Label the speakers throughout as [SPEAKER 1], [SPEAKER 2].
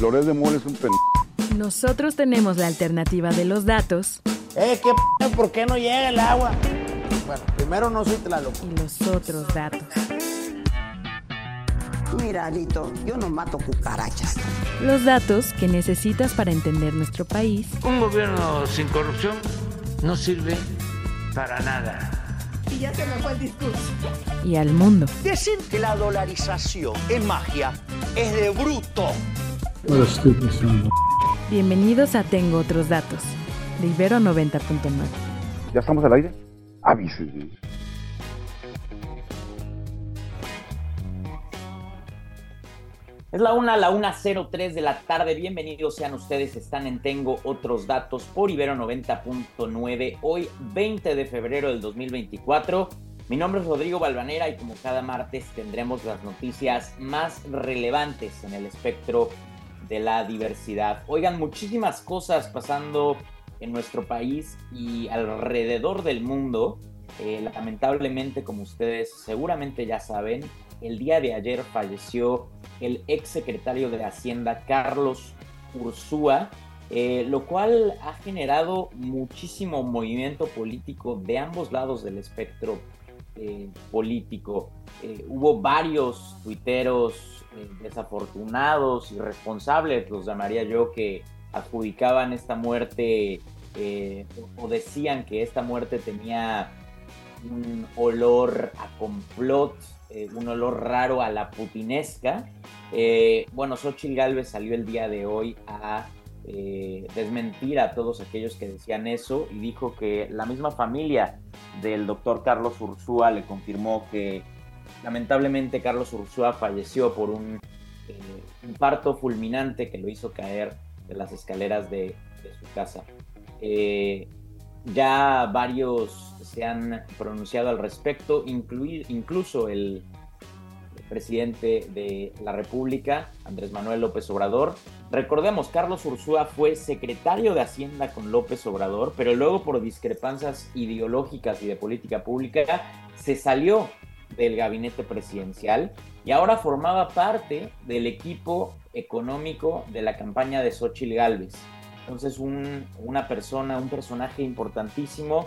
[SPEAKER 1] Loret de Mola es un pen...
[SPEAKER 2] Nosotros tenemos la alternativa de los datos.
[SPEAKER 3] Eh, ¿qué p ¿Por qué no llega el agua? Bueno, primero no soy Tlaloc.
[SPEAKER 2] Y los otros datos.
[SPEAKER 4] Mira, Alito, yo no mato cucarachas.
[SPEAKER 2] Los datos que necesitas para entender nuestro país.
[SPEAKER 5] Un gobierno sin corrupción no sirve para nada.
[SPEAKER 4] Y ya se me fue el discurso.
[SPEAKER 2] Y al mundo.
[SPEAKER 6] Decir que la dolarización es magia es de bruto.
[SPEAKER 2] Bienvenidos a Tengo Otros Datos, de Ibero 90.9.
[SPEAKER 1] ¿Ya estamos al aire? Avise.
[SPEAKER 7] Es la 1, la 1.03 de la tarde. Bienvenidos sean ustedes. Están en Tengo Otros Datos por Ibero 90.9. Hoy, 20 de febrero del 2024. Mi nombre es Rodrigo Balvanera y como cada martes tendremos las noticias más relevantes en el espectro de la diversidad. Oigan, muchísimas cosas pasando en nuestro país y alrededor del mundo. Eh, lamentablemente, como ustedes seguramente ya saben, el día de ayer falleció el ex secretario de Hacienda Carlos Ursúa, eh, lo cual ha generado muchísimo movimiento político de ambos lados del espectro eh, político. Eh, hubo varios tuiteros desafortunados, irresponsables, los llamaría yo, que adjudicaban esta muerte o decían que esta muerte tenía un olor a complot eh, un olor raro a la putinesca. Eh, bueno, Xochitl Galvez salió el día de hoy a eh, desmentir a todos aquellos que decían eso y dijo que la misma familia del doctor Carlos Ursúa le confirmó que lamentablemente Carlos Ursúa falleció por un infarto fulminante que lo hizo caer de las escaleras de, su casa. ya varios se han pronunciado al respecto, incluir, incluso el presidente de la República, Andrés Manuel López Obrador. Recordemos, Carlos Ursúa fue secretario de Hacienda con López Obrador, pero luego por discrepancias ideológicas y de política pública se salió del gabinete presidencial y ahora formaba parte del equipo económico de la campaña de Xochitl Gálvez. Entonces, una persona, un personaje importantísimo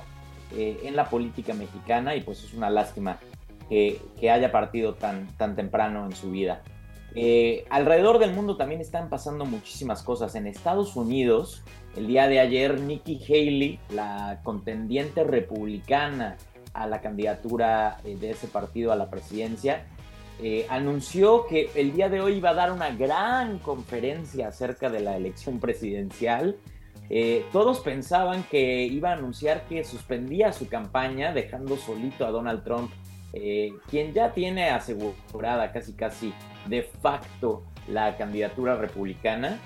[SPEAKER 7] eh, en la política mexicana y pues es una lástima que, haya partido tan, tan temprano en su vida. Eh, alrededor del mundo también están pasando muchísimas cosas. En Estados Unidos, el día de ayer, Nikki Haley, la contendiente republicana a la candidatura eh, de ese partido a la presidencia, anunció que el día de hoy iba a dar una gran conferencia acerca de la elección presidencial eh, todos pensaban que iba a anunciar que suspendía su campaña dejando solito a Donald Trump, eh, quien ya tiene asegurada casi casi de facto la candidatura republicana.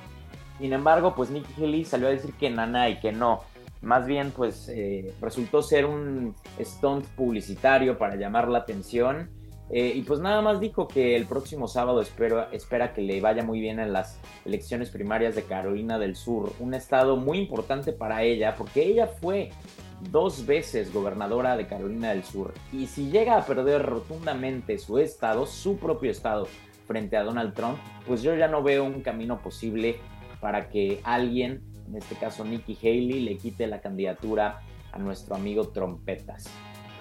[SPEAKER 7] Sin embargo, pues Nikki Haley salió a decir que nana y que no. Más bien, pues eh, resultó ser un stunt publicitario para llamar la atención eh, y pues nada más dijo que el próximo sábado espero, espera que le vaya muy bien en las elecciones primarias de Carolina del Sur, un estado muy importante para ella porque ella fue dos veces gobernadora de Carolina del Sur y si llega a perder rotundamente su estado, su propio estado, frente a Donald Trump, pues yo ya no veo un camino posible para que alguien, en este caso Nikki Haley, le quite la candidatura a nuestro amigo Trompetas.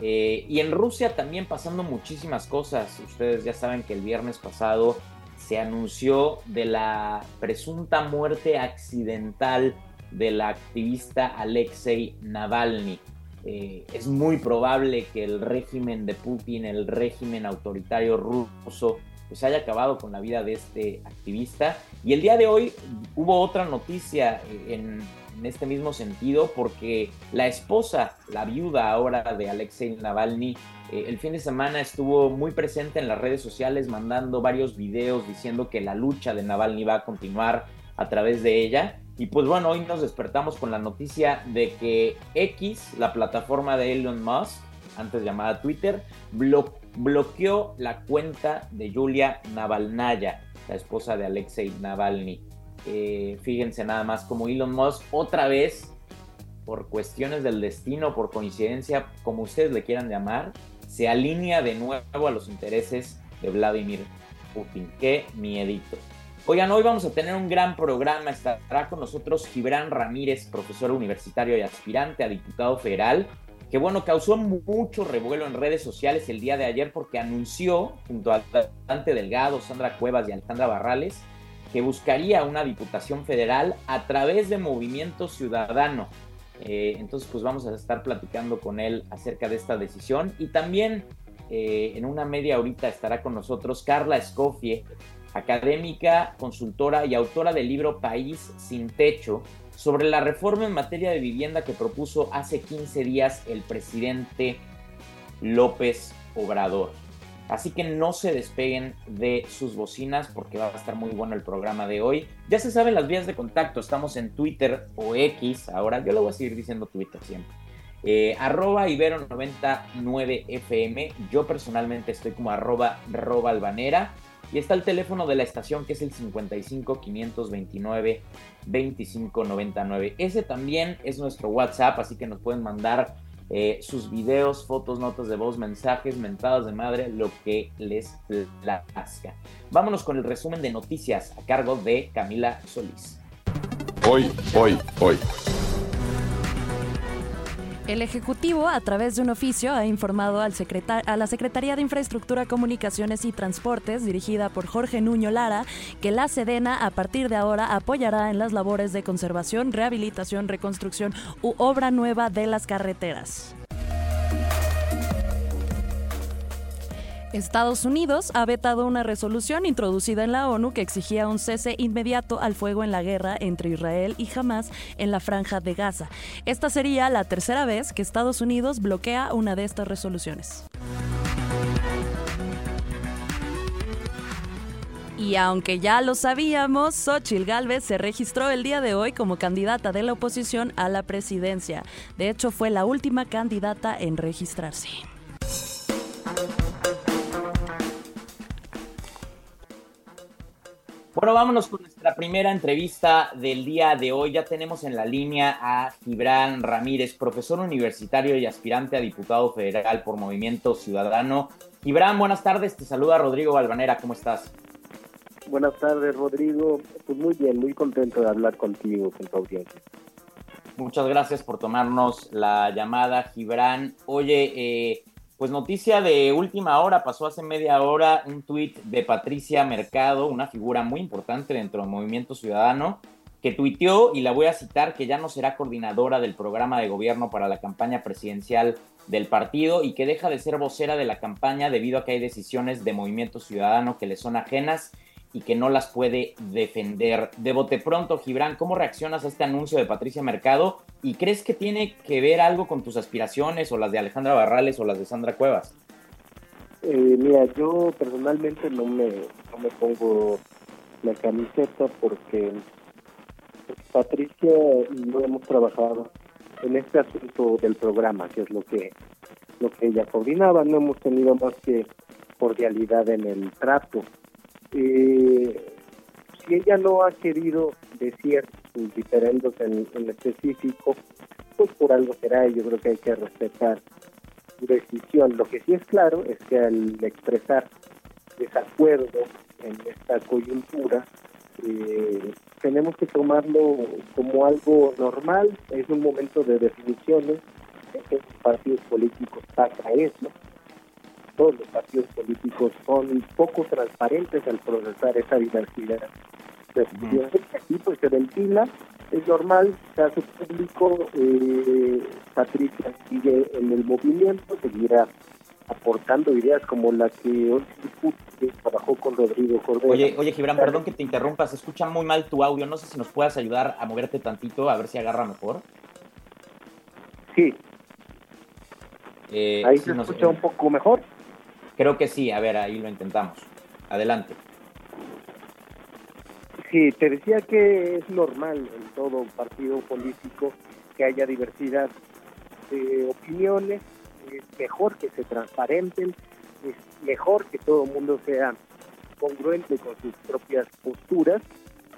[SPEAKER 7] Eh, y en Rusia también pasando muchísimas cosas. Ustedes ya saben que el viernes pasado se anunció de la presunta muerte accidental del activista Alexei Navalny. Eh, es muy probable que el régimen de Putin, el régimen autoritario ruso, pues haya acabado con la vida de este activista. Y el día de hoy hubo otra noticia en, en este mismo sentido porque la esposa, la viuda ahora de Alexei Navalny, eh, el fin de semana estuvo muy presente en las redes sociales mandando varios videos diciendo que la lucha de Navalny va a continuar a través de ella. Y pues bueno, hoy nos despertamos con la noticia de que X, la plataforma de Elon Musk, antes llamada Twitter, bloqueó la cuenta de Julia Navalnaya, la esposa de Alexei Navalny. Eh, fíjense nada más como Elon Musk otra vez, por cuestiones del destino, por coincidencia, como ustedes le quieran llamar, se alinea de nuevo a los intereses de Vladimir Putin. Qué miedito. Oigan, hoy vamos a tener un gran programa. Estará con nosotros Gibran Ramírez, profesor universitario y aspirante a diputado federal, que bueno, causó mucho revuelo en redes sociales el día de ayer porque anunció, junto a Dante Delgado, Sandra Cuevas y Alejandra Barrales, que buscaría una diputación federal a través de Movimiento Ciudadano. Eh, entonces, pues vamos a estar platicando con él acerca de esta decisión. Y también eh, en una media horita estará con nosotros Carla Escofie, académica, consultora y autora del libro País sin Techo, sobre la reforma en materia de vivienda que propuso hace 15 días el presidente López Obrador. Así que no se despeguen de sus bocinas porque va a estar muy bueno el programa de hoy. Ya se saben las vías de contacto, estamos en Twitter o X, ahora yo lo voy a seguir diciendo Twitter siempre. Eh, arroba Ibero99FM, yo personalmente estoy como arroba robalbanera y está el teléfono de la estación que es el 55 529 2599. Ese también es nuestro WhatsApp, así que nos pueden mandar eh, sus videos, fotos, notas de voz, mensajes, mentadas de madre, lo que les plazca. Vámonos con el resumen de noticias a cargo de Camila Solís.
[SPEAKER 1] Hoy, hoy, hoy.
[SPEAKER 2] El Ejecutivo, a través de un oficio, ha informado al a la Secretaría de Infraestructura, Comunicaciones y Transportes, dirigida por Jorge Nuño Lara, que la Sedena a partir de ahora apoyará en las labores de conservación, rehabilitación, reconstrucción u obra nueva de las carreteras. Estados Unidos ha vetado una resolución introducida en la ONU que exigía un cese inmediato al fuego en la guerra entre Israel y Hamas en la franja de Gaza. Esta sería la tercera vez que Estados Unidos bloquea una de estas resoluciones. Y aunque ya lo sabíamos, Xochitl Gálvez se registró el día de hoy como candidata de la oposición a la presidencia. De hecho, fue la última candidata en registrarse.
[SPEAKER 7] Bueno, vámonos con nuestra primera entrevista del día de hoy. Ya tenemos en la línea a Gibran Ramírez, profesor universitario y aspirante a diputado federal por Movimiento Ciudadano. Gibran, buenas tardes. Te saluda Rodrigo Balvanera. ¿Cómo estás?
[SPEAKER 8] Buenas tardes, Rodrigo. Pues muy bien, muy contento de hablar contigo, con tu audiencia.
[SPEAKER 7] Muchas gracias por tomarnos la llamada, Gibran. Oye, eh, pues noticia de última hora, pasó hace media hora un tuit de Patricia Mercado, una figura muy importante dentro del Movimiento Ciudadano, que tuiteó, y la voy a citar, que ya no será coordinadora del programa de gobierno para la campaña presidencial del partido y que deja de ser vocera de la campaña debido a que hay decisiones de Movimiento Ciudadano que le son ajenas y que no las puede defender. De bote pronto, Gibran, ¿cómo reaccionas a este anuncio de Patricia Mercado? ¿Y crees que tiene que ver algo con tus aspiraciones o las de Alejandra Barrales o las de Sandra Cuevas?
[SPEAKER 8] Eh, mira, yo personalmente no me, no me pongo la camiseta porque Patricia no hemos trabajado en este asunto del programa, que es lo que lo que ella coordinaba, no hemos tenido más que cordialidad en el trato eh, si ella no ha querido decir sus diferendos en, específico, pues por algo será yo creo que hay que respetar su decisión. Lo que sí es claro es que al expresar desacuerdo en esta coyuntura, eh, tenemos que tomarlo como algo normal, es un momento de definiciones, los partidos políticos pasa eso, todos los partidos políticos son poco transparentes al procesar esa diversidad. Entonces, aquí pues se ventila, es normal, se hace público, eh, Patricia sigue en el movimiento, seguirá aportando ideas como la que hoy trabajó con Rodrigo Cordero.
[SPEAKER 7] Oye, oye Gibran, perdón que te interrumpa, se escucha muy mal tu audio, no sé si nos puedas ayudar a moverte tantito, a ver si agarra mejor.
[SPEAKER 8] Sí. Eh, Ahí se escucha un poco mejor.
[SPEAKER 7] Creo que sí, a ver, ahí lo intentamos. Adelante.
[SPEAKER 8] Sí, te decía que es normal en todo partido político que haya diversidad de opiniones, es mejor que se transparenten, es mejor que todo el mundo sea congruente con sus propias posturas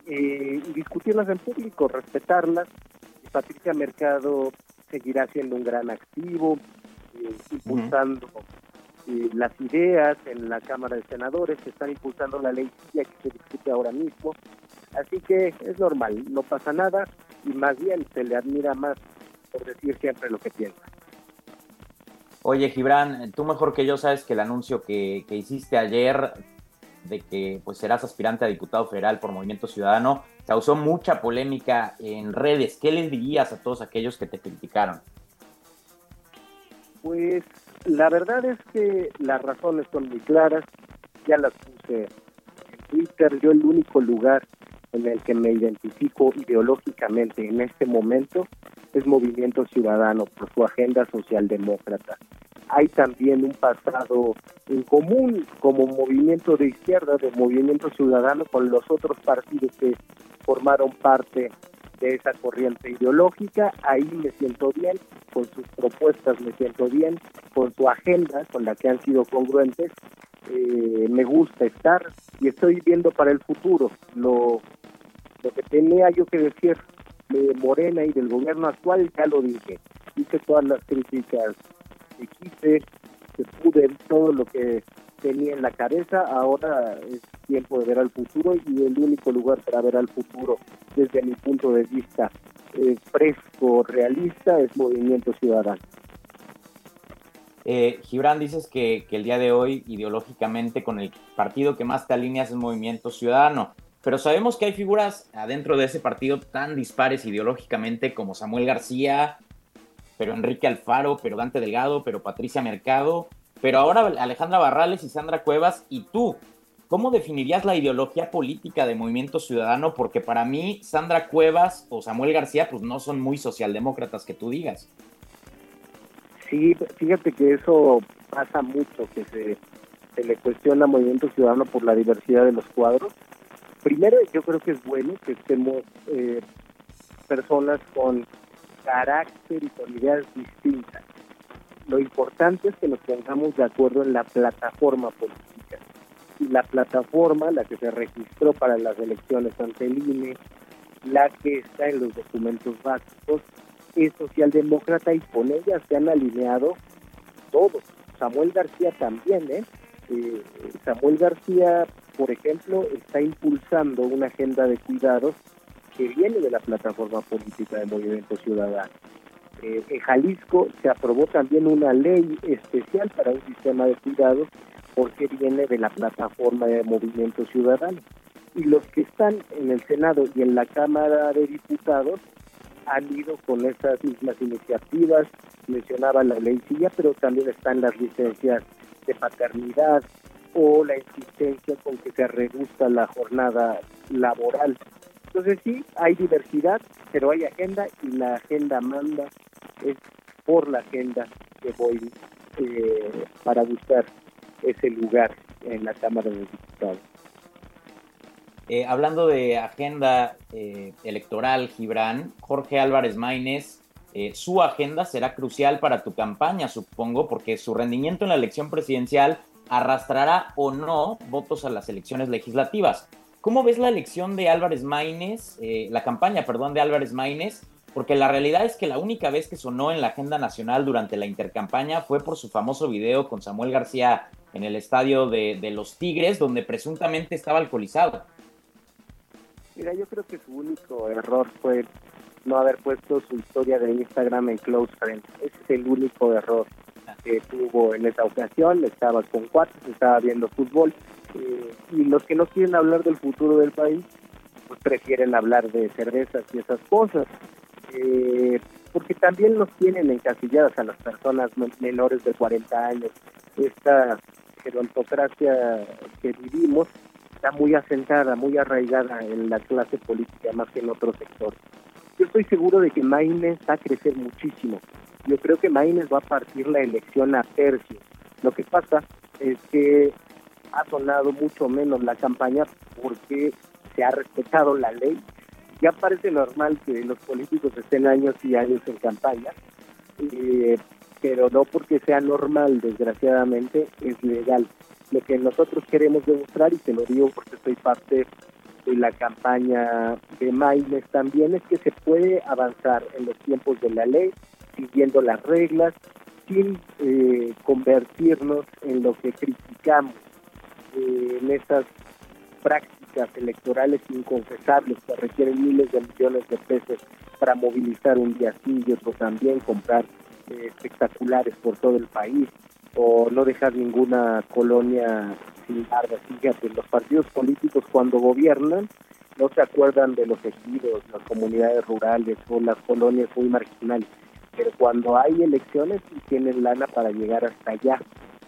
[SPEAKER 8] eh, y discutirlas en público, respetarlas. Patricia Mercado seguirá siendo un gran activo, eh, impulsando eh, las ideas en la Cámara de Senadores, se están impulsando la ley que se discute ahora mismo. Así que es normal, no pasa nada y más bien se le admira más por decir siempre lo que piensa.
[SPEAKER 7] Oye, Gibran, tú mejor que yo sabes que el anuncio que, que hiciste ayer de que pues serás aspirante a diputado federal por Movimiento Ciudadano causó mucha polémica en redes. ¿Qué les dirías a todos aquellos que te criticaron?
[SPEAKER 8] Pues la verdad es que las razones son muy claras, ya las puse en Twitter, yo el único lugar en el que me identifico ideológicamente en este momento es Movimiento Ciudadano por su agenda socialdemócrata. Hay también un pasado en común como movimiento de izquierda, de Movimiento Ciudadano, con los otros partidos que formaron parte de esa corriente ideológica. Ahí me siento bien, con sus propuestas me siento bien, con su agenda, con la que han sido congruentes. Eh, me gusta estar y estoy viendo para el futuro. Lo, lo que tenía yo que decir de Morena y del gobierno actual, ya lo dije. Hice todas las críticas que quise, que pude, todo lo que tenía en la cabeza, ahora es tiempo de ver al futuro y el único lugar para ver al futuro desde mi punto de vista eh, fresco, realista, es Movimiento Ciudadano.
[SPEAKER 7] Eh, Gibran, dices que, que, el día de hoy ideológicamente con el partido que más te alineas es Movimiento Ciudadano, pero sabemos que hay figuras adentro de ese partido tan dispares ideológicamente como Samuel García, pero Enrique Alfaro, pero Dante Delgado, pero Patricia Mercado, pero ahora Alejandra Barrales y Sandra Cuevas y tú. ¿Cómo definirías la ideología política de Movimiento Ciudadano? Porque para mí Sandra Cuevas o Samuel García pues no son muy socialdemócratas que tú digas.
[SPEAKER 8] Sí, fíjate que eso pasa mucho, que se, le cuestiona Movimiento Ciudadano por la diversidad de los cuadros. Primero, yo creo que es bueno que estemos eh, personas con carácter y con ideas distintas. Lo importante es que nos pongamos de acuerdo en la plataforma política. Y la plataforma, la que se registró para las elecciones ante el INE, la que está en los documentos básicos, es socialdemócrata y con ella se han alineado todos. Samuel García también, ¿eh? eh Samuel García, por ejemplo, está impulsando una agenda de cuidados que viene de la plataforma política de Movimiento Ciudadano. Eh, en Jalisco se aprobó también una ley especial para un sistema de cuidados porque viene de la plataforma de Movimiento Ciudadano. Y los que están en el Senado y en la Cámara de Diputados han ido con esas mismas iniciativas, mencionaba la ley silla, pero también están las licencias de paternidad o la insistencia con que se reduzca la jornada laboral entonces sí, hay diversidad, pero hay agenda y la agenda manda, es por la agenda que voy eh, para buscar ese lugar en la Cámara de Diputados.
[SPEAKER 7] Eh, hablando de agenda eh, electoral, Gibran, Jorge Álvarez Maínez, su agenda será crucial para tu campaña, supongo, porque su rendimiento en la elección presidencial arrastrará o no votos a las elecciones legislativas. ¿Cómo ves la elección de Álvarez Maínez, la campaña, perdón, de Álvarez Maínez? Porque la realidad es que la única vez que sonó en la agenda nacional durante la intercampaña fue por su famoso video con Samuel García en el estadio de, los Tigres, donde presuntamente estaba alcoholizado.
[SPEAKER 8] Mira, yo creo que su único error fue no haber puesto su historia de Instagram en Close Friends. Ese es el único error que tuvo en esa ocasión. Estaba con cuatro, estaba viendo fútbol eh, y los que no quieren hablar del futuro del país, pues prefieren hablar de cervezas y esas cosas. Eh, porque también nos tienen encasilladas a las personas menores de 40 años. Esta gerontocracia que vivimos está muy asentada, muy arraigada en la clase política más que en otros sectores. Yo estoy seguro de que Maines va a crecer muchísimo. Yo creo que Maines va a partir la elección a tercio. Lo que pasa es que ha sonado mucho menos la campaña porque se ha respetado la ley. Ya parece normal que los políticos estén años y años en campaña, eh, pero no porque sea normal, desgraciadamente, es legal. Lo que nosotros queremos demostrar, y te lo digo porque soy parte de la campaña de Maines también, es que se puede avanzar en los tiempos de la ley, siguiendo las reglas, sin eh, convertirnos en lo que criticamos, eh, en esas prácticas electorales inconfesables que requieren miles de millones de pesos para movilizar un día sí y otro también, comprar eh, espectaculares por todo el país o no dejar ninguna colonia sin barba. Fíjate, los partidos políticos cuando gobiernan no se acuerdan de los ejidos, las comunidades rurales o las colonias muy marginales, pero cuando hay elecciones tienen lana para llegar hasta allá.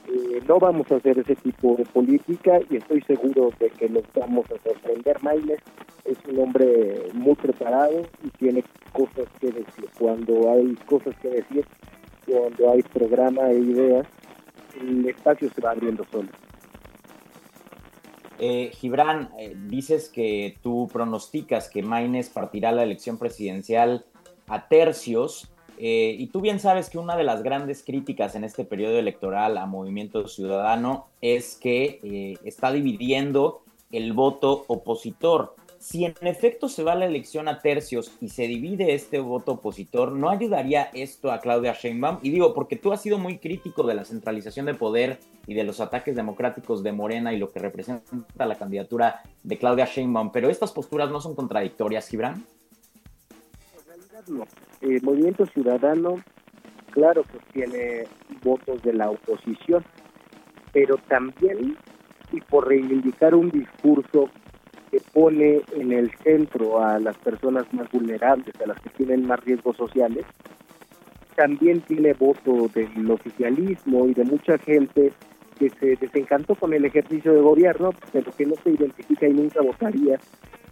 [SPEAKER 8] Eh, no vamos a hacer ese tipo de política y estoy seguro de que nos vamos a sorprender. Mayles es un hombre muy preparado y tiene cosas que decir. Cuando hay cosas que decir, cuando hay programa e ideas, el espacio se va abriendo solo.
[SPEAKER 7] Eh, Gibran, eh, dices que tú pronosticas que Maynes partirá la elección presidencial a tercios. Eh, y tú bien sabes que una de las grandes críticas en este periodo electoral a Movimiento Ciudadano es que eh, está dividiendo el voto opositor. Si en efecto se va la elección a tercios y se divide este voto opositor, ¿no ayudaría esto a Claudia Sheinbaum? Y digo, porque tú has sido muy crítico de la centralización de poder y de los ataques democráticos de Morena y lo que representa la candidatura de Claudia Sheinbaum, pero estas posturas no son contradictorias, Gibran.
[SPEAKER 8] El Movimiento Ciudadano, claro que tiene votos de la oposición, pero también, y por reivindicar un discurso que pone en el centro a las personas más vulnerables, a las que tienen más riesgos sociales, también tiene voto del oficialismo y de mucha gente que se desencantó con el ejercicio de gobierno, pero que no se identifica y nunca votaría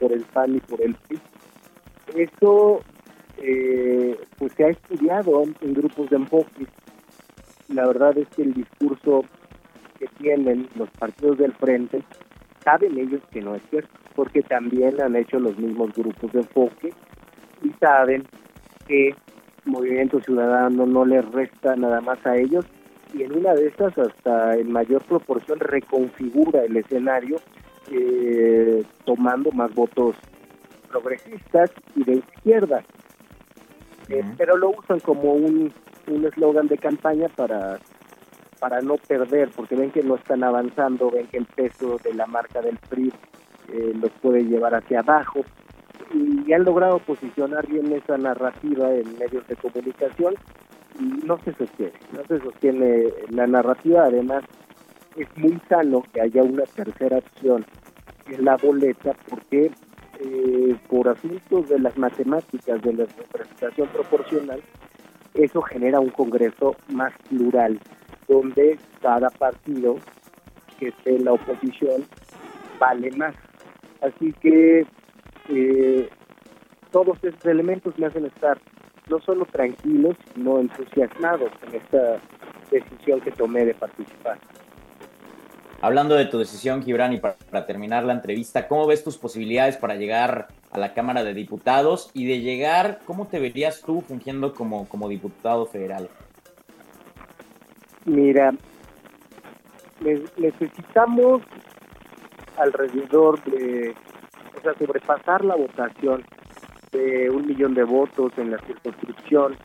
[SPEAKER 8] por el PAN y por el PRI. Eso eh, pues se ha estudiado en grupos de enfoque. La verdad es que el discurso que tienen los partidos del frente, saben ellos que no es cierto, porque también han hecho los mismos grupos de enfoque y saben que Movimiento Ciudadano no les resta nada más a ellos y en una de estas hasta en mayor proporción reconfigura el escenario eh, tomando más votos progresistas y de izquierda. Eh, pero lo usan como un eslogan de campaña para para no perder, porque ven que no están avanzando, ven que el peso de la marca del PRI eh, los puede llevar hacia abajo. Y han logrado posicionar bien esa narrativa en medios de comunicación y no se sostiene, no se sostiene la narrativa, además es muy sano que haya una tercera opción en la boleta porque eh, por asuntos de las matemáticas de la representación proporcional eso genera un Congreso más plural, donde cada partido que esté en la oposición vale más. Así que eh, todos estos elementos me hacen estar no solo tranquilos, sino entusiasmados en esta decisión que tomé de participar.
[SPEAKER 7] Hablando de tu decisión, Gibran, y para, terminar la entrevista, ¿cómo ves tus posibilidades para llegar a la Cámara de Diputados? Y de llegar, ¿cómo te verías tú fungiendo como, como diputado federal?
[SPEAKER 8] Mira, necesitamos alrededor de, o sea, sobrepasar la votación de un millón de votos en la circunscripción.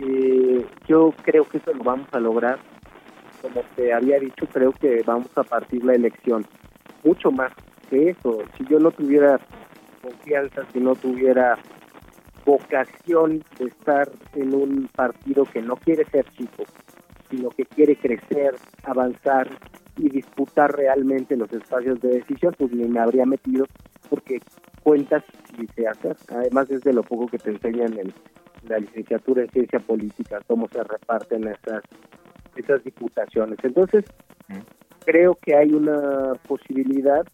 [SPEAKER 8] Eh, yo creo que eso lo vamos a lograr. Como te había dicho, creo que vamos a partir la elección. Mucho más que eso. Si yo no tuviera confianza, si no tuviera vocación de estar en un partido que no quiere ser chico, sino que quiere crecer, avanzar y disputar realmente los espacios de decisión, pues ni me habría metido porque cuentas y se hace. Además es de lo poco que te enseñan en la licenciatura en ciencia política, cómo se reparten esas, esas diputaciones. Entonces, creo que hay una posibilidad,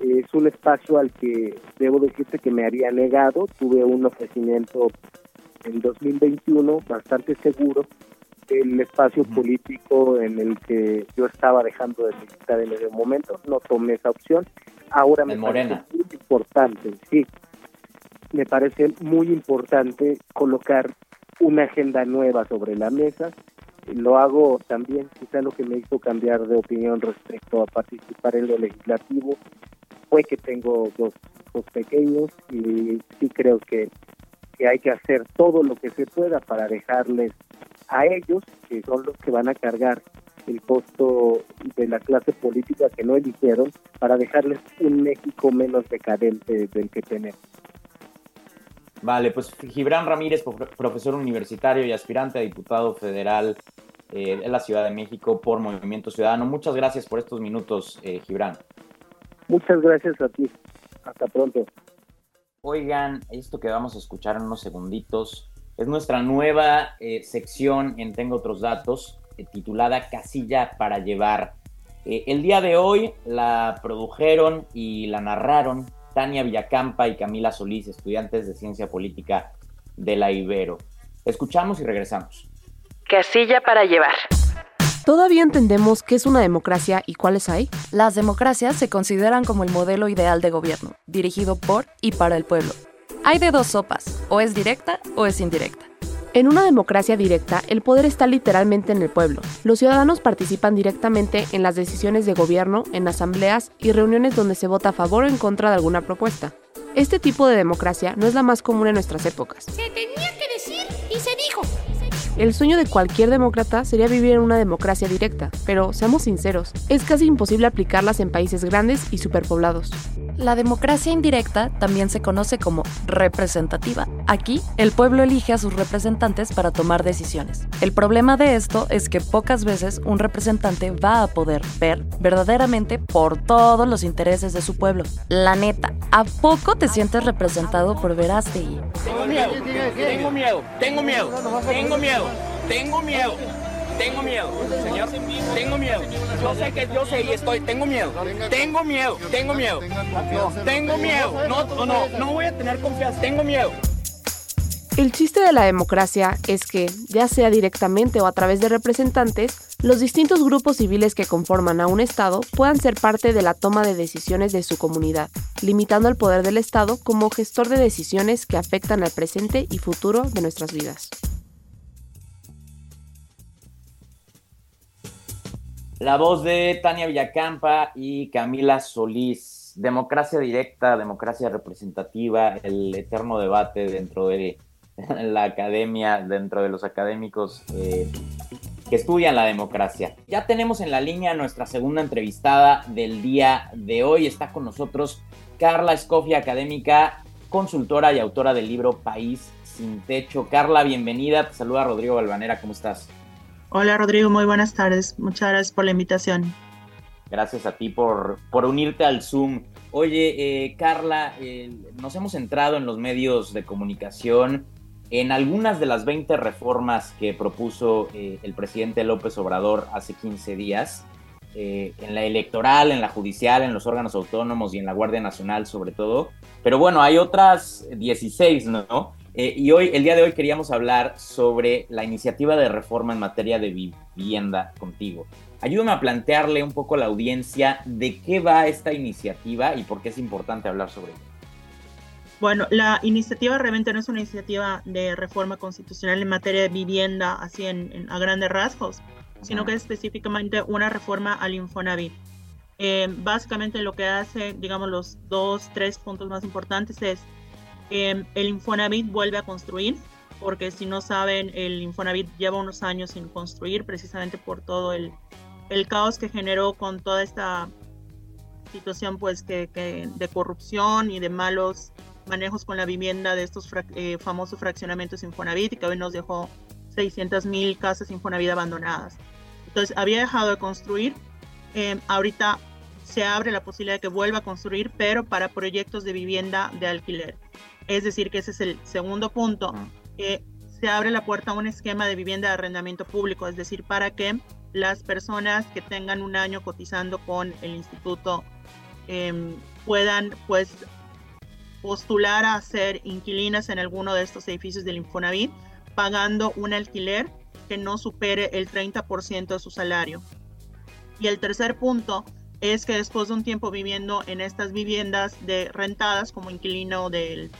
[SPEAKER 8] es un espacio al que debo decirte que me había negado, tuve un ofrecimiento en 2021 bastante seguro, el espacio político en el que yo estaba dejando de militar en ese momento, no tomé esa opción. Ahora me
[SPEAKER 7] Morena.
[SPEAKER 8] parece muy importante, sí, me parece muy importante colocar una agenda nueva sobre la mesa. Lo hago también, quizá lo que me hizo cambiar de opinión respecto a participar en lo legislativo fue que tengo dos hijos pequeños y sí creo que, que hay que hacer todo lo que se pueda para dejarles a ellos, que son los que van a cargar el costo de la clase política que no eligieron, para dejarles un México menos decadente del que tenemos.
[SPEAKER 7] Vale, pues Gibran Ramírez, profesor universitario y aspirante a diputado federal eh, en la Ciudad de México por Movimiento Ciudadano. Muchas gracias por estos minutos, eh, Gibran.
[SPEAKER 8] Muchas gracias a ti. Hasta pronto.
[SPEAKER 7] Oigan, esto que vamos a escuchar en unos segunditos es nuestra nueva eh, sección en Tengo otros datos, eh, titulada Casilla para llevar. Eh, el día de hoy la produjeron y la narraron Tania Villacampa y Camila Solís, estudiantes de Ciencia Política de la Ibero. Escuchamos y regresamos.
[SPEAKER 9] Casilla para llevar. ¿Todavía entendemos qué es una democracia y cuáles hay?
[SPEAKER 2] Las democracias se consideran como el modelo ideal de gobierno, dirigido por y para el pueblo. Hay de dos sopas, o es directa o es indirecta.
[SPEAKER 9] En una democracia directa, el poder está literalmente en el pueblo. Los ciudadanos participan directamente en las decisiones de gobierno, en asambleas y reuniones donde se vota a favor o en contra de alguna propuesta. Este tipo de democracia no es la más común en nuestras épocas. El sueño de cualquier demócrata sería vivir en una democracia directa, pero seamos sinceros, es casi imposible aplicarlas en países grandes y superpoblados.
[SPEAKER 2] La democracia indirecta también se conoce como representativa. Aquí, el pueblo elige a sus representantes para tomar decisiones. El problema de esto es que pocas veces un representante va a poder ver verdaderamente por todos los intereses de su pueblo. La neta, ¿a poco te sientes representado por Verástegui?
[SPEAKER 10] Tengo miedo, tengo miedo, tengo miedo, tengo miedo, tengo miedo. Tengo miedo, señor. Tengo miedo. Yo sé que yo sé y estoy. Tengo miedo. Tengo miedo. Tengo miedo. Tengo miedo. No, no, no voy a tener confianza. Tengo miedo.
[SPEAKER 9] El chiste de la democracia es que, ya sea directamente o a través de representantes, los distintos grupos civiles que conforman a un Estado puedan ser parte de la toma de decisiones de su comunidad, limitando el poder del Estado como gestor de decisiones que afectan al presente y futuro de nuestras vidas.
[SPEAKER 7] La voz de Tania Villacampa y Camila Solís. Democracia directa, democracia representativa, el eterno debate dentro de la academia, dentro de los académicos eh, que estudian la democracia. Ya tenemos en la línea nuestra segunda entrevistada del día de hoy. Está con nosotros Carla Escofia, académica, consultora y autora del libro País sin Techo. Carla, bienvenida. Te saluda Rodrigo Balvanera. ¿Cómo estás?
[SPEAKER 11] Hola Rodrigo, muy buenas tardes. Muchas gracias por la invitación.
[SPEAKER 7] Gracias a ti por, por unirte al Zoom. Oye, eh, Carla, eh, nos hemos entrado en los medios de comunicación en algunas de las 20 reformas que propuso eh, el presidente López Obrador hace 15 días, en la electoral, en la judicial, en los órganos autónomos y en la Guardia Nacional sobre todo. Pero bueno, hay otras 16, ¿no? Eh, y hoy, el día de hoy, queríamos hablar sobre la iniciativa de reforma en materia de vivienda contigo. Ayúdame a plantearle un poco a la audiencia de qué va esta iniciativa y por qué es importante hablar sobre ella.
[SPEAKER 11] Bueno, la iniciativa realmente no es una iniciativa de reforma constitucional en materia de vivienda, así en, a grandes rasgos, sino que es específicamente una reforma al Infonavit. Eh, básicamente lo que hace, digamos, los dos, tres puntos más importantes es el Infonavit vuelve a construir, porque si no saben, el Infonavit lleva unos años sin construir, precisamente por todo el, caos que generó con toda esta situación pues que, de corrupción y de malos manejos con la vivienda de estos eh, famosos fraccionamientos Infonavit que hoy nos dejó 600 mil casas Infonavit abandonadas. Entonces había dejado de construir, eh, ahorita se abre la posibilidad de que vuelva a construir, pero para proyectos de vivienda de alquiler. Es decir, que ese es el segundo punto. que se abre la puerta a un esquema de vivienda de arrendamiento público, es decir, para que las personas que tengan un año cotizando con el instituto em, puedan pues postular a ser inquilinas en alguno de estos edificios del Infonavit pagando un alquiler que no supere el 30% de su salario. Y el tercer punto es que después de un tiempo viviendo en estas viviendas de rentadas como inquilino del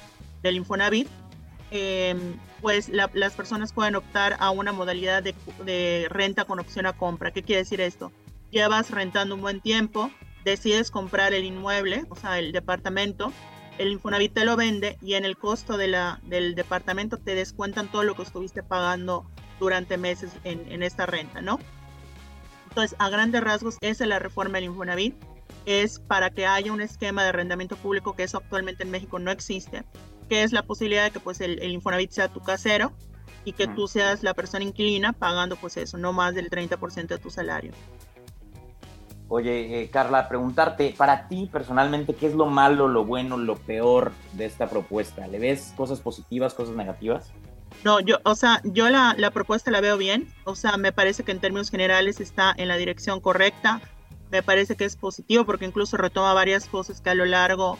[SPEAKER 11] del Infonavit, em, pues las personas pueden optar a una modalidad de, renta con opción a compra. ¿Qué quiere decir esto? Llevas rentando un buen tiempo, decides comprar el inmueble, o sea, el departamento, el Infonavit te lo vende y en el costo de la, del departamento te descuentan todo lo que estuviste pagando durante meses en, en esta renta, ¿no? Entonces, a grandes rasgos, esa es la reforma del Infonavit, es para que haya un esquema de arrendamiento público que eso actualmente en México no existe, que es la posibilidad de que pues el, el Infonavit sea tu casero y que tú seas la persona inquilina pagando pues eso, no más del 30% de tu salario.
[SPEAKER 7] Oye, eh, Carla, preguntarte, para ti personalmente, ¿qué es lo malo, lo bueno, lo peor de esta propuesta? ¿Le ves cosas positivas, cosas negativas?
[SPEAKER 11] No, yo, o sea, yo la, la propuesta la veo bien, o sea, me parece que en términos generales está en la dirección correcta, me parece que es positivo porque incluso retoma varias cosas que a lo largo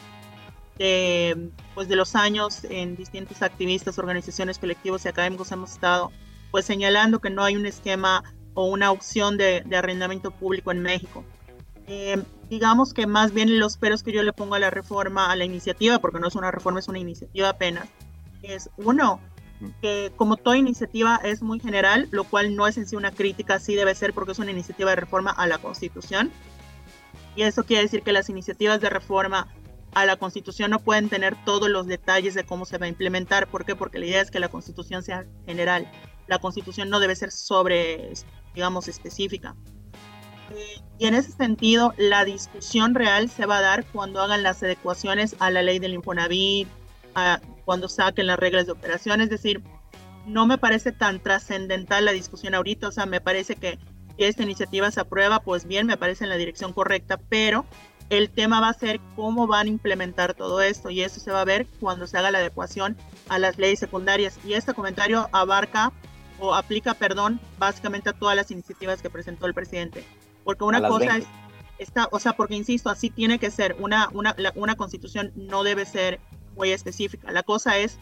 [SPEAKER 11] de, pues, de los años en distintos activistas, organizaciones, colectivos y académicos hemos estado pues señalando que no hay un esquema o una opción de, de arrendamiento público en México. Eh, digamos que más bien los peros que yo le pongo a la reforma, a la iniciativa, porque no es una reforma, es una iniciativa apenas, es uno, que como toda iniciativa es muy general, lo cual no es en sí una crítica, sí debe ser porque es una iniciativa de reforma a la Constitución. Y eso quiere decir que las iniciativas de reforma a la Constitución no pueden tener todos los detalles de cómo se va a implementar. ¿Por qué? Porque la idea es que la Constitución sea general. La Constitución no debe ser sobre, digamos, específica. Y en ese sentido, la discusión real se va a dar cuando hagan las adecuaciones a la ley del Infonavit, a, cuando saquen las reglas de operación. Es decir, no me parece tan trascendental la discusión ahorita. O sea, me parece que si esta iniciativa se aprueba, pues bien, me parece en la dirección correcta, pero el tema va a ser cómo van a implementar todo esto y eso se va a ver cuando se haga la adecuación a las leyes secundarias. Y este comentario abarca o aplica, perdón, básicamente a todas las iniciativas que presentó el presidente. Porque una cosa es, está, o sea, porque insisto, así tiene que ser, una, una, una constitución no debe ser muy específica. La cosa es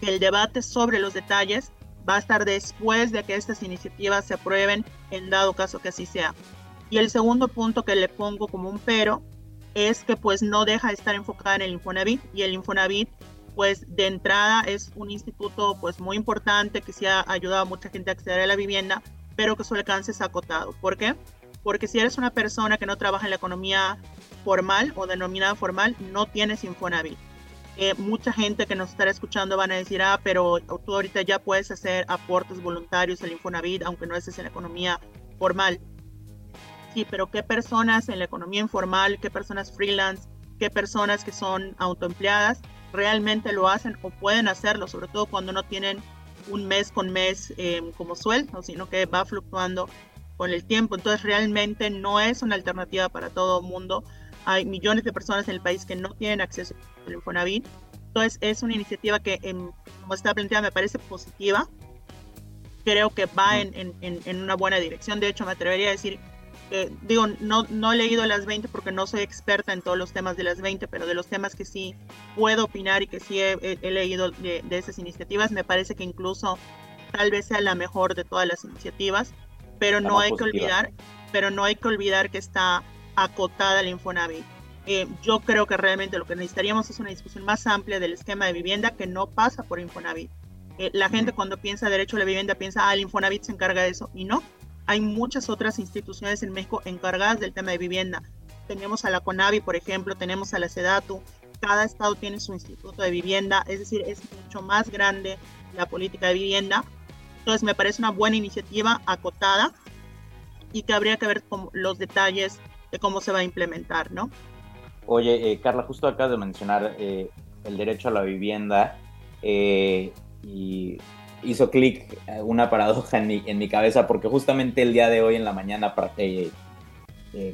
[SPEAKER 11] que el debate sobre los detalles va a estar después de que estas iniciativas se aprueben, en dado caso que así sea. Y el segundo punto que le pongo como un pero es que pues no deja de estar enfocada en el Infonavit y el Infonavit pues de entrada es un instituto pues muy importante que sí ha ayudado a mucha gente a acceder a la vivienda, pero que su alcance es acotado. ¿Por qué? porque si eres una persona que no trabaja en la economía formal o denominada formal, no tienes Infonavit. Eh, mucha gente que nos estará escuchando van a decir, ah, pero tú ahorita ya puedes hacer aportes voluntarios al Infonavit, aunque no estés en la economía formal. Sí, pero ¿qué personas en la economía informal, qué personas freelance, qué personas que son autoempleadas realmente lo hacen o pueden hacerlo, sobre todo cuando no tienen un mes con mes eh, como sueldo, sino que va fluctuando con el tiempo. Entonces realmente no es una alternativa para todo el mundo. Hay millones de personas en el país que no tienen acceso al Infonavit. Entonces es una iniciativa que, como está planteada, me parece positiva. Creo que va en, en, en, una buena dirección. De hecho, me atrevería a decir, que, digo, no, no he leído las 20 porque no soy experta en todos los temas de las 20, pero de los temas que sí puedo opinar y que sí he, he leído de, de esas iniciativas, me parece que incluso tal vez sea la mejor de todas las iniciativas pero no hay que olvidar, pero no hay que olvidar que está acotada el Infonavit. Eh, yo creo que realmente lo que necesitaríamos es una discusión más amplia del esquema de vivienda que no pasa por Infonavit. Eh, la gente cuando piensa derecho a la vivienda piensa, ah, el Infonavit se encarga de eso, y no. Hay muchas otras instituciones en México encargadas del tema de vivienda. Tenemos a la CONAVI, por ejemplo, tenemos a la SEDATU, cada estado tiene su instituto de vivienda, es decir, es mucho más grande la política de vivienda entonces me parece una buena iniciativa acotada y que habría que ver los detalles de cómo se va a implementar, ¿no?
[SPEAKER 7] Oye, eh, Carla, justo acabas de mencionar eh, el derecho a la vivienda eh, y hizo clic una paradoja en mi, en mi, cabeza porque justamente el día de hoy en la mañana,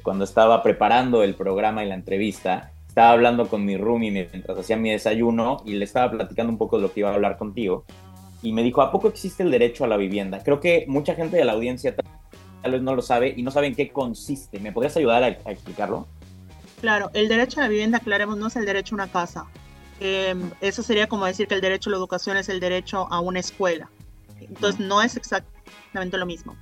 [SPEAKER 7] cuando estaba preparando el programa y la entrevista, estaba hablando con mi roomie mientras hacía mi desayuno y le estaba platicando un poco de lo que iba a hablar contigo y me dijo, ¿a poco existe el derecho a la vivienda? Creo que mucha gente de la audiencia tal vez no lo sabe y no sabe en qué consiste. ¿Me podrías ayudar a, explicarlo?
[SPEAKER 11] Claro, el derecho a la vivienda, aclaremos, no es el derecho a una casa. Eso sería como decir que el derecho a la educación es el derecho a una escuela. Entonces no es exactamente lo mismo.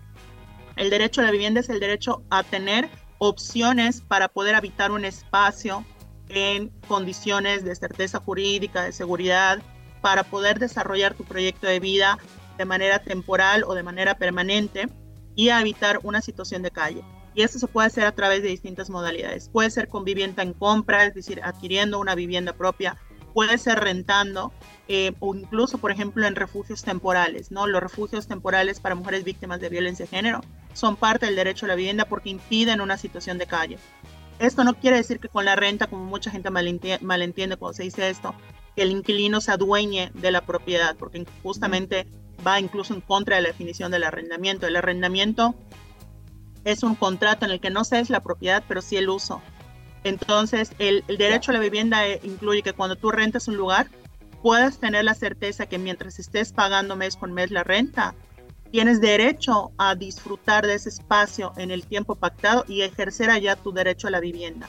[SPEAKER 11] El derecho a la vivienda es el derecho a tener opciones para poder habitar un espacio en condiciones de certeza jurídica, de seguridad, para poder desarrollar tu proyecto de vida de manera temporal o de manera permanente y evitar una situación de calle. Y esto se puede hacer a través de distintas modalidades. Puede ser con vivienda en compra, es decir, adquiriendo una vivienda propia puede ser rentando eh, o incluso, por ejemplo, en refugios temporales, ¿no? Los refugios temporales para mujeres víctimas de violencia de género son parte del derecho a la vivienda porque impiden una situación de calle. Esto no quiere decir que con la renta, como mucha gente malentiende, cuando se dice esto, que el inquilino se adueñe de la propiedad, porque justamente va incluso en contra de la definición del arrendamiento. El arrendamiento es un contrato en el que no se es la propiedad, pero sí el uso. Entonces, el, el derecho a la vivienda eh, incluye que cuando tú rentas un lugar, puedas tener la certeza que mientras estés pagando mes con mes la renta, tienes derecho a disfrutar de ese espacio en el tiempo pactado y ejercer allá tu derecho a la vivienda.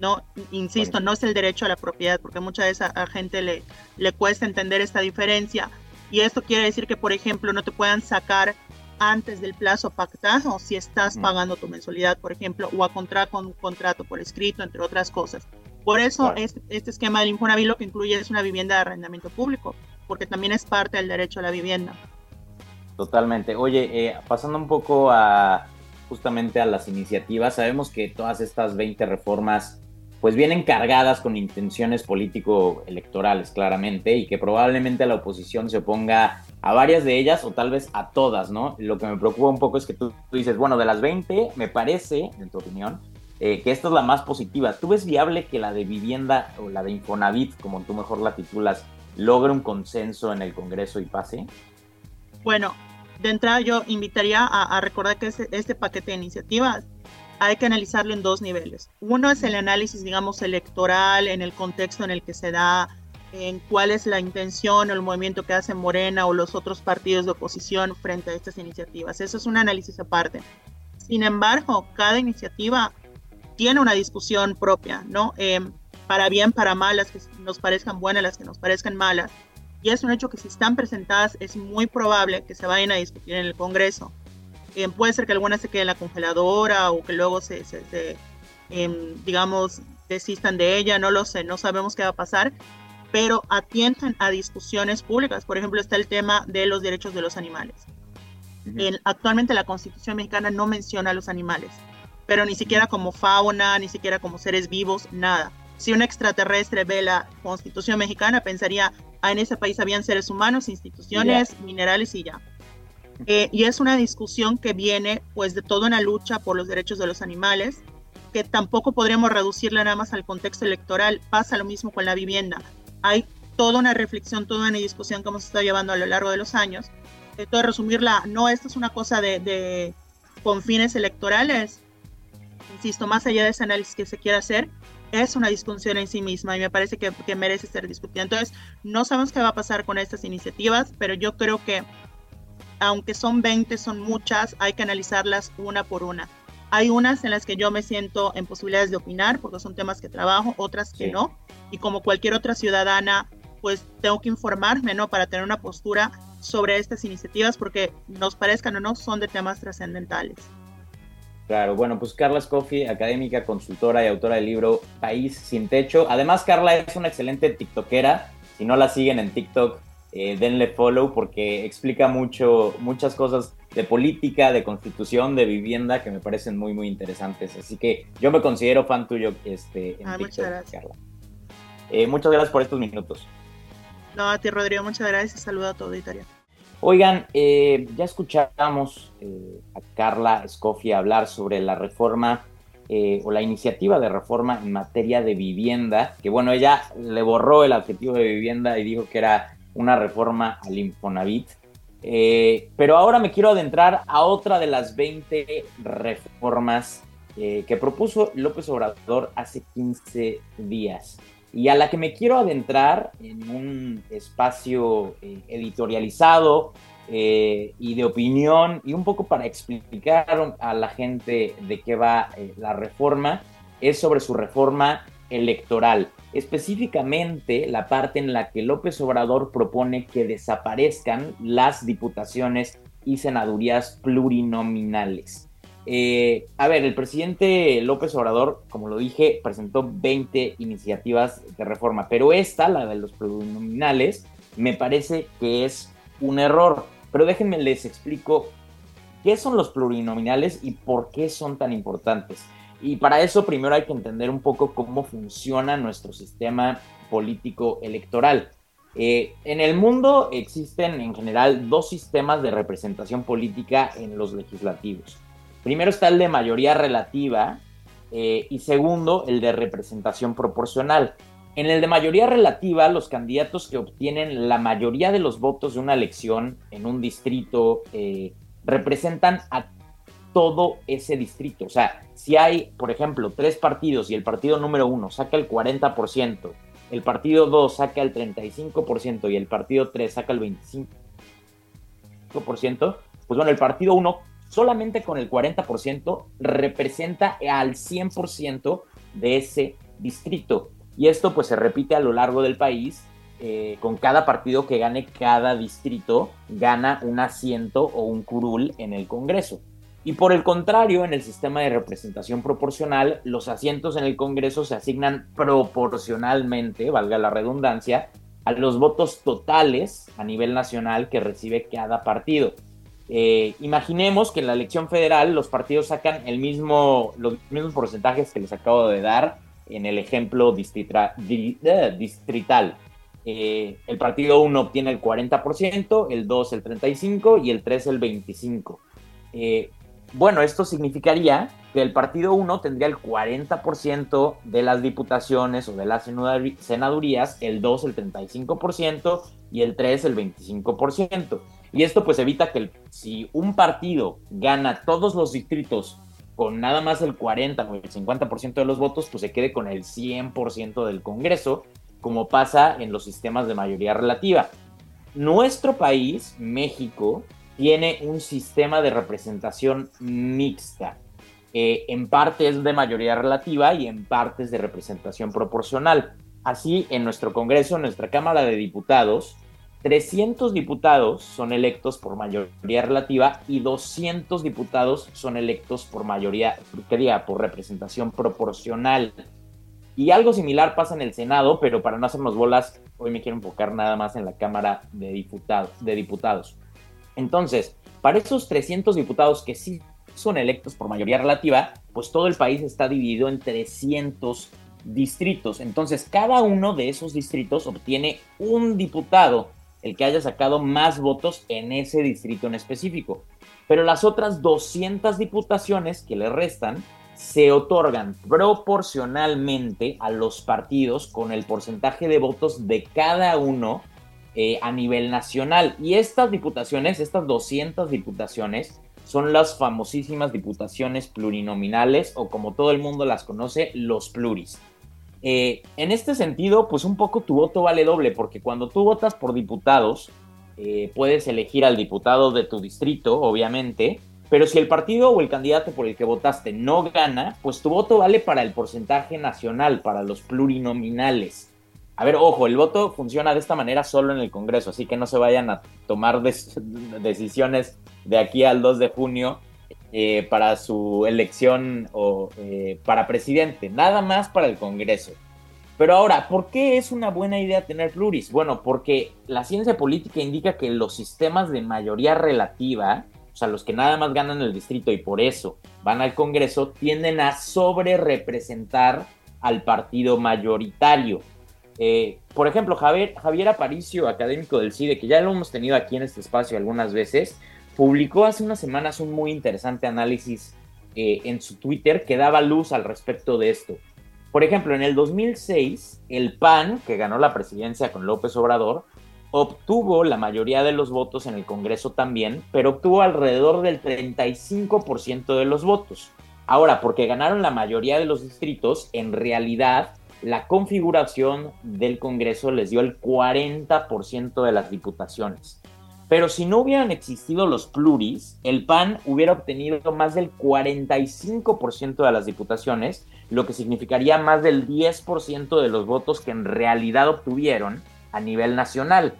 [SPEAKER 11] No, insisto, no es el derecho a la propiedad, porque muchas veces a, gente le, le cuesta entender esta diferencia. Y esto quiere decir que, por ejemplo, no te puedan sacar antes del plazo pactado si estás pagando tu mensualidad, por ejemplo, o a contrato con un contrato por escrito, entre otras cosas. Por eso este, esquema del Infonavit lo que incluye es una vivienda de arrendamiento público, porque también es parte del derecho a la vivienda.
[SPEAKER 7] Totalmente. Oye, eh, pasando un poco a justamente a las iniciativas, sabemos que todas estas 20 reformas pues vienen cargadas con intenciones político-electorales claramente y que probablemente la oposición se oponga a varias de ellas o tal vez a todas, ¿no? Lo que me preocupa un poco es que tú, dices, bueno, de las 20, me parece, en tu opinión, eh, que esta es la más positiva. ¿Tú ves viable que la de vivienda o la de Infonavit, como tú mejor la titulas, logre un consenso en el Congreso y pase?
[SPEAKER 11] Bueno, de entrada yo invitaría a, recordar que este, paquete de iniciativas hay que analizarlo en dos niveles. Uno es el análisis, digamos, electoral, en el contexto en el que se da, en cuál es la intención o el movimiento que hace Morena o los otros partidos de oposición frente a estas iniciativas. Eso es un análisis aparte. Sin embargo, cada iniciativa tiene una discusión propia, ¿no? Eh, para bien, para mal, las que nos parezcan buenas, las que nos parezcan malas y es un hecho que si están presentadas es muy probable que se vayan a discutir en el Congreso. Eh, puede ser que algunas se queden en la congeladora o que luego se, em, digamos, desistan de ella, no lo sé, no sabemos qué va a pasar, pero atiendan a discusiones públicas. Por ejemplo, está el tema de los derechos de los animales. actualmente la Constitución mexicana no menciona a los animales, pero ni siquiera como fauna, ni siquiera como seres vivos, nada. Si un extraterrestre ve la Constitución mexicana, pensaría, Ah, en ese país habían seres humanos, instituciones, minerales y ya. Eh, y es una discusión que viene pues de toda una lucha por los derechos de los animales, que tampoco podríamos reducirla nada más al contexto electoral. Pasa lo mismo con la vivienda. Hay toda una reflexión, toda una discusión que hemos estado llevando a lo largo de los años. Esto de resumirla, no, esto es una cosa de, de con fines electorales. Insisto, más allá de ese análisis que se quiera hacer, es una discusión en sí misma y me parece que, merece ser discutida. Entonces, no sabemos qué va a pasar con estas iniciativas, pero yo creo que aunque son 20, son muchas, hay que analizarlas una por una. Hay unas en las que yo me siento en posibilidades de opinar porque son temas que trabajo, otras que no. Y como cualquier otra ciudadana, pues tengo que informarme, ¿no? Para tener una postura sobre estas iniciativas porque nos parezcan o no, son de temas trascendentales.
[SPEAKER 7] Claro, bueno, pues Carla Scofi, académica, consultora y autora del libro País sin Techo. Además, Carla es una excelente TikTokera. Si no la siguen en TikTok, eh, denle follow porque explica mucho, muchas cosas de política, de constitución, de vivienda que me parecen muy, muy interesantes. Así que yo me considero fan tuyo este, en ah, TikTok, muchas gracias. Carla. Eh, muchas gracias por estos minutos.
[SPEAKER 11] No, a ti, Rodrigo, muchas gracias. Saludo a tu auditorio.
[SPEAKER 7] Oigan, eh, ya escuchamos eh, a Carla Escofia hablar sobre la reforma eh, o la iniciativa de reforma en materia de vivienda, que bueno, ella le borró el adjetivo de vivienda y dijo que era una reforma al Infonavit. pero ahora me quiero adentrar a otra de las 20 reformas que propuso López Obrador hace 15 días y a la que me quiero adentrar en un espacio eh, editorializado eh, y de opinión y un poco para explicar a la gente de qué va eh, la reforma, es sobre su reforma electoral, específicamente la parte en la que López Obrador propone que desaparezcan las diputaciones y senadurías plurinominales. Eh, a ver, el presidente López Obrador, como lo dije, presentó 20 iniciativas de reforma, pero esta, la de los plurinominales, me parece que es un error. Pero déjenme les explico qué son los plurinominales y por qué son tan importantes. Y para eso primero hay que entender un poco cómo funciona nuestro sistema político electoral. Eh, en el mundo existen en general dos sistemas de representación política en los legislativos. Primero está el de mayoría relativa eh, y segundo el de representación proporcional. En el de mayoría relativa, los candidatos que obtienen la mayoría de los votos de una elección en un distrito eh, representan a todo ese distrito. O sea, si hay, por ejemplo, tres partidos y el partido número uno saca el 40%, el partido 2 saca el 35% y el partido 3 saca el 25%, pues bueno, el partido 1 solamente con el 40% representa al 100% de ese distrito. Y esto pues se repite a lo largo del país. Eh, con cada partido que gane cada distrito, gana un asiento o un curul en el Congreso. Y por el contrario, en el sistema de representación proporcional, los asientos en el Congreso se asignan proporcionalmente, valga la redundancia, a los votos totales a nivel nacional que recibe cada partido. Eh, imaginemos que en la elección federal los partidos sacan el mismo, los mismos porcentajes que les acabo de dar en el ejemplo eh, distrital. Eh, el partido 1 obtiene el 40%, el 2 el 35% y el 3 el 25%. Bueno, esto significaría que el partido 1 tendría el 40% de las diputaciones o de las senadurías, el 2 el 35% y el 3 el 25%. Y esto pues evita que si un partido gana todos los distritos con nada más el 40 o el 50% de los votos, pues se quede con el 100% del Congreso, como pasa en los sistemas de mayoría relativa. Nuestro país, México, tiene un sistema de representación mixta. Eh, en parte es de mayoría relativa y en parte es de representación proporcional. Así, en nuestro Congreso, en nuestra Cámara de Diputados, 300 diputados son electos por mayoría relativa y 200 diputados son electos por mayoría, ¿qué por representación proporcional. Y algo similar pasa en el Senado, pero para no hacernos bolas, hoy me quiero enfocar nada más en la Cámara. De diputados. Entonces, para esos 300 diputados que sí son electos por mayoría relativa, pues todo el país está dividido en 300 distritos. Entonces, cada uno de esos distritos obtiene un diputado, el que haya sacado más votos en ese distrito en específico. Pero las otras 200 diputaciones que le restan se otorgan proporcionalmente a los partidos con el porcentaje de votos de cada uno eh, a nivel nacional. Y estas diputaciones, estas 200 diputaciones, son las famosísimas diputaciones plurinominales o como todo el mundo las conoce, los pluris. Eh, en este sentido, pues un poco tu voto vale doble, porque cuando tú votas por diputados, eh, puedes elegir al diputado de tu distrito, obviamente, pero si el partido o el candidato por el que votaste no gana, pues tu voto vale para el porcentaje nacional, para los plurinominales. A ver, ojo, el voto funciona de esta manera solo en el Congreso, así que no se vayan a tomar decisiones de aquí al 2 de junio eh, para su elección o eh, para presidente, nada más para el Congreso. Pero ahora, ¿por qué es una buena idea tener pluris? Bueno, porque la ciencia política indica que los sistemas de mayoría relativa, o sea, los que nada más ganan el distrito y por eso van al Congreso, tienden a sobre representar al partido mayoritario. Eh, por ejemplo, Javier, Aparicio, académico del CIDE, que ya lo hemos tenido aquí en este espacio algunas veces, publicó hace unas semanas un muy interesante análisis eh, en su Twitter que daba luz al respecto de esto. Por ejemplo, en el 2006, el PAN, que ganó la presidencia con López Obrador, obtuvo la mayoría de los votos en el Congreso también, pero obtuvo alrededor del 35% de los votos. Ahora, porque ganaron la mayoría de los distritos, en realidad la configuración del Congreso les dio el 40% de las diputaciones. Pero si no hubieran existido los pluris, el PAN hubiera obtenido más del 45% de las diputaciones, lo que significaría más del 10% de los votos que en realidad obtuvieron a nivel nacional.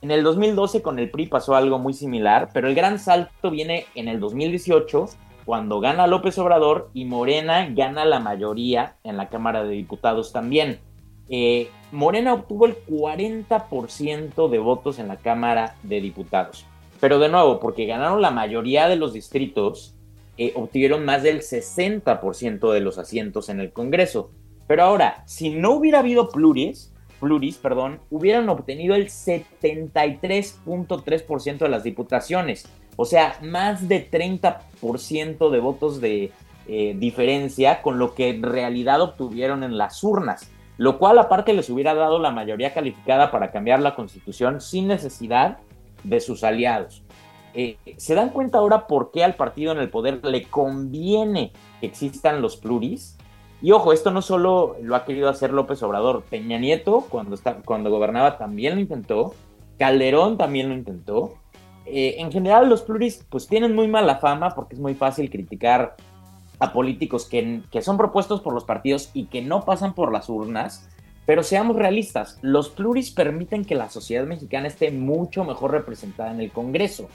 [SPEAKER 7] En el 2012 con el PRI pasó algo muy similar, pero el gran salto viene en el 2018 cuando gana López Obrador y Morena gana la mayoría en la Cámara de Diputados también. Eh, Morena obtuvo el 40% de votos en la Cámara de Diputados. Pero de nuevo, porque ganaron la mayoría de los distritos, eh, obtuvieron más del 60% de los asientos en el Congreso. Pero ahora, si no hubiera habido pluris, pluris, perdón, hubieran obtenido el 73.3% de las diputaciones. O sea, más de 30% de votos de eh, diferencia con lo que en realidad obtuvieron en las urnas. Lo cual aparte les hubiera dado la mayoría calificada para cambiar la constitución sin necesidad de sus aliados. Eh, ¿Se dan cuenta ahora por qué al partido en el poder le conviene que existan los pluris? Y ojo, esto no solo lo ha querido hacer López Obrador, Peña Nieto cuando, cuando gobernaba también lo intentó, Calderón también lo intentó. Eh, en general los pluris pues tienen muy mala fama porque es muy fácil criticar a políticos que, que son propuestos por los partidos y que no pasan por las urnas, pero seamos realistas, los pluris permiten que la sociedad mexicana esté mucho mejor representada en el Congreso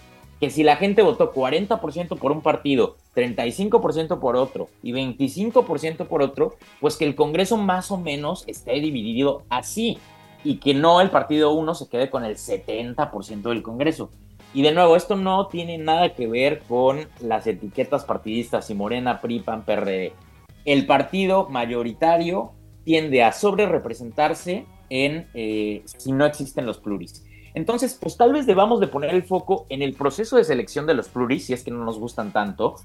[SPEAKER 7] que si la gente votó 40% por un partido, 35% por otro y 25% por otro, pues que el Congreso más o menos esté dividido así y que no el partido 1 se quede con el 70% del Congreso. Y de nuevo, esto no tiene nada que ver con las etiquetas partidistas y Morena, PRI, PAN, PRD. El partido mayoritario tiende a sobre representarse en eh, si no existen los pluris. Entonces, pues tal vez debamos de poner el foco en el proceso de selección de los pluris, si es que no nos gustan tanto,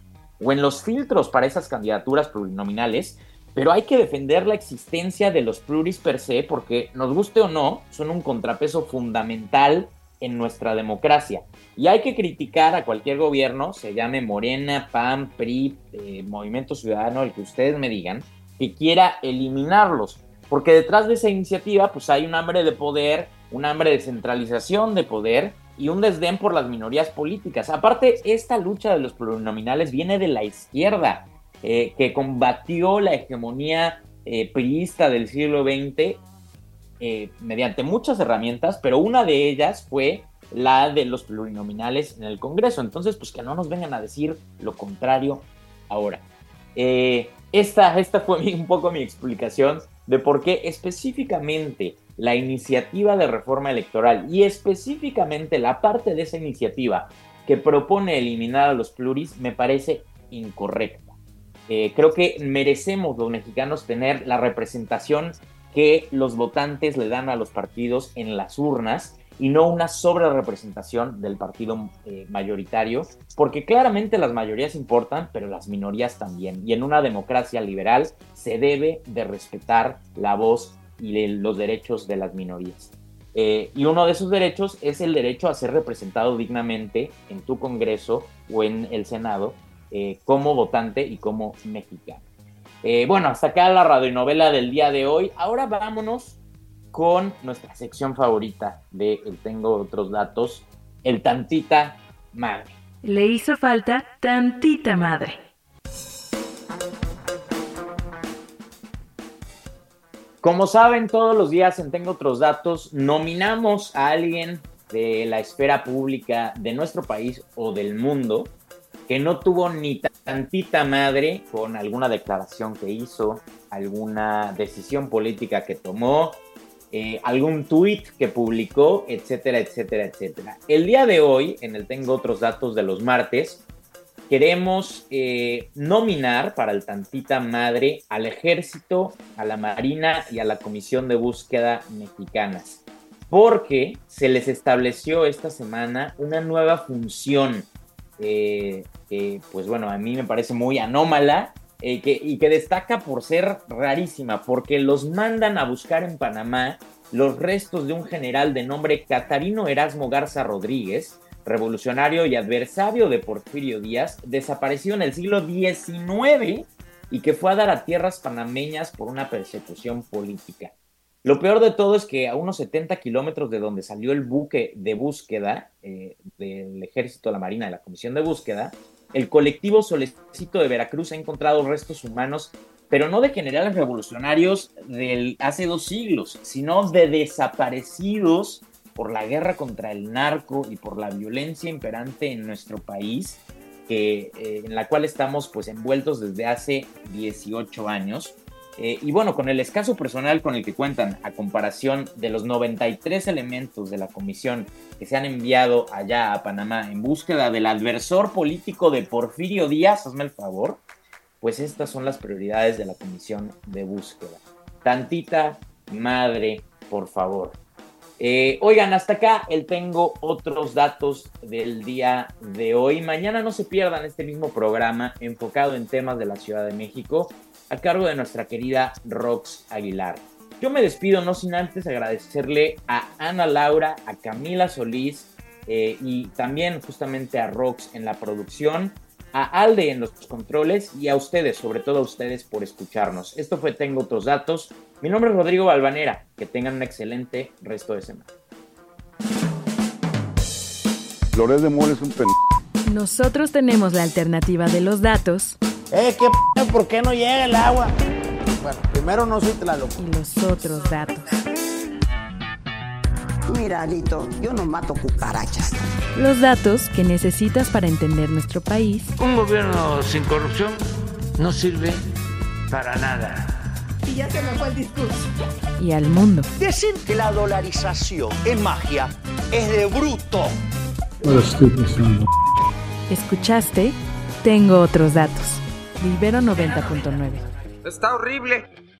[SPEAKER 7] o en los filtros para esas candidaturas plurinominales, pero hay que defender la existencia de los pluris per se, porque nos guste o no, son un contrapeso fundamental en nuestra democracia. Y hay que criticar a cualquier gobierno, se llame Morena, PAN, PRI, eh, Movimiento Ciudadano, el que ustedes me digan, que quiera eliminarlos. Porque detrás de esa iniciativa, pues hay un hambre de poder un hambre de centralización de poder y un desdén por las minorías políticas. Aparte, esta lucha de los plurinominales viene de la izquierda, eh, que combatió la hegemonía eh, priista del siglo XX eh, mediante muchas herramientas, pero una de ellas fue la de los plurinominales en el Congreso. Entonces, pues que no nos vengan a decir lo contrario ahora. esta, esta fue un poco mi explicación de por qué específicamente la iniciativa de reforma electoral y específicamente la parte de esa iniciativa que propone eliminar a los pluris me parece incorrecta. Eh, creo que merecemos los mexicanos tener la representación que los votantes le dan a los partidos en las urnas y no una sobre representación del partido eh, mayoritario, porque claramente las mayorías importan, pero las minorías también. Y en una democracia liberal se debe de respetar la voz y los derechos de las minorías. Eh, y uno de esos derechos es el derecho a ser representado dignamente en tu Congreso o en el Senado eh, como votante y como mexicano. Eh, bueno, hasta acá la radionovela del día de hoy. Ahora vámonos con nuestra sección favorita de El Tengo Otros Datos, el Tantita Madre.
[SPEAKER 12] Le hizo falta tantita madre.
[SPEAKER 7] Como saben, todos los días en Tengo otros datos, nominamos a alguien de la esfera pública de nuestro país o del mundo que no tuvo ni tantita madre con alguna declaración que hizo, alguna decisión política que tomó, eh, algún tweet que publicó, etcétera, etcétera, etcétera. El día de hoy, en el Tengo otros datos de los martes, queremos eh, nominar para el Tantita Madre al Ejército, a la Marina y a la Comisión de Búsqueda Mexicanas, porque se les estableció esta semana una nueva función eh, pues bueno, a mí me parece muy anómala eh, y que destaca por ser rarísima, porque los mandan a buscar en Panamá los restos de un general de nombre Catarino Erasmo Garza Rodríguez, revolucionario y adversario de Porfirio Díaz, desapareció en el siglo XIX y que fue a dar a tierras panameñas por una persecución política. Lo peor de todo es que a unos 70 kilómetros de donde salió el buque de búsqueda eh, del Ejército, la Marina y la Comisión de Búsqueda, el colectivo Solecito de Veracruz ha encontrado restos humanos, pero no de generales revolucionarios del hace dos siglos, sino de desaparecidos por la guerra contra el narco y por la violencia imperante en nuestro país, eh, en la cual estamos pues envueltos desde hace 18 años. Eh, y bueno, con el escaso personal con el que cuentan, a comparación de los 93 elementos de la comisión que se han enviado allá a Panamá en búsqueda del adversor político de Porfirio Díaz, hazme el favor, pues estas son las prioridades de la comisión de búsqueda. Tantita madre, por favor. Eh, oigan, hasta acá el tengo otros datos del día de hoy. Mañana no se pierdan este mismo programa enfocado en temas de la Ciudad de México a cargo de nuestra querida Rox Aguilar. Yo me despido no sin antes agradecerle a Ana Laura, a Camila Solís eh, y también justamente a Rox en la producción, a Alde en los controles y a ustedes, sobre todo a ustedes por escucharnos. Esto fue Tengo otros datos. Mi nombre es Rodrigo Balvanera. Que tengan un excelente resto de semana.
[SPEAKER 1] Flores de Mora es un pen...
[SPEAKER 12] Nosotros tenemos la alternativa de los datos.
[SPEAKER 3] Eh, ¿qué p ¿Por qué no llega el agua? Bueno, primero no soy Tlaloc.
[SPEAKER 12] Y los otros datos.
[SPEAKER 4] Mira, Alito, yo no mato cucarachas.
[SPEAKER 12] Los datos que necesitas para entender nuestro país.
[SPEAKER 5] Un gobierno sin corrupción no sirve para nada.
[SPEAKER 4] Y ya se me fue el discurso.
[SPEAKER 12] Y al mundo.
[SPEAKER 6] Decir que la dolarización es magia es de bruto.
[SPEAKER 12] ¿Escuchaste? Tengo otros datos. Libero 90.9.
[SPEAKER 10] Está horrible.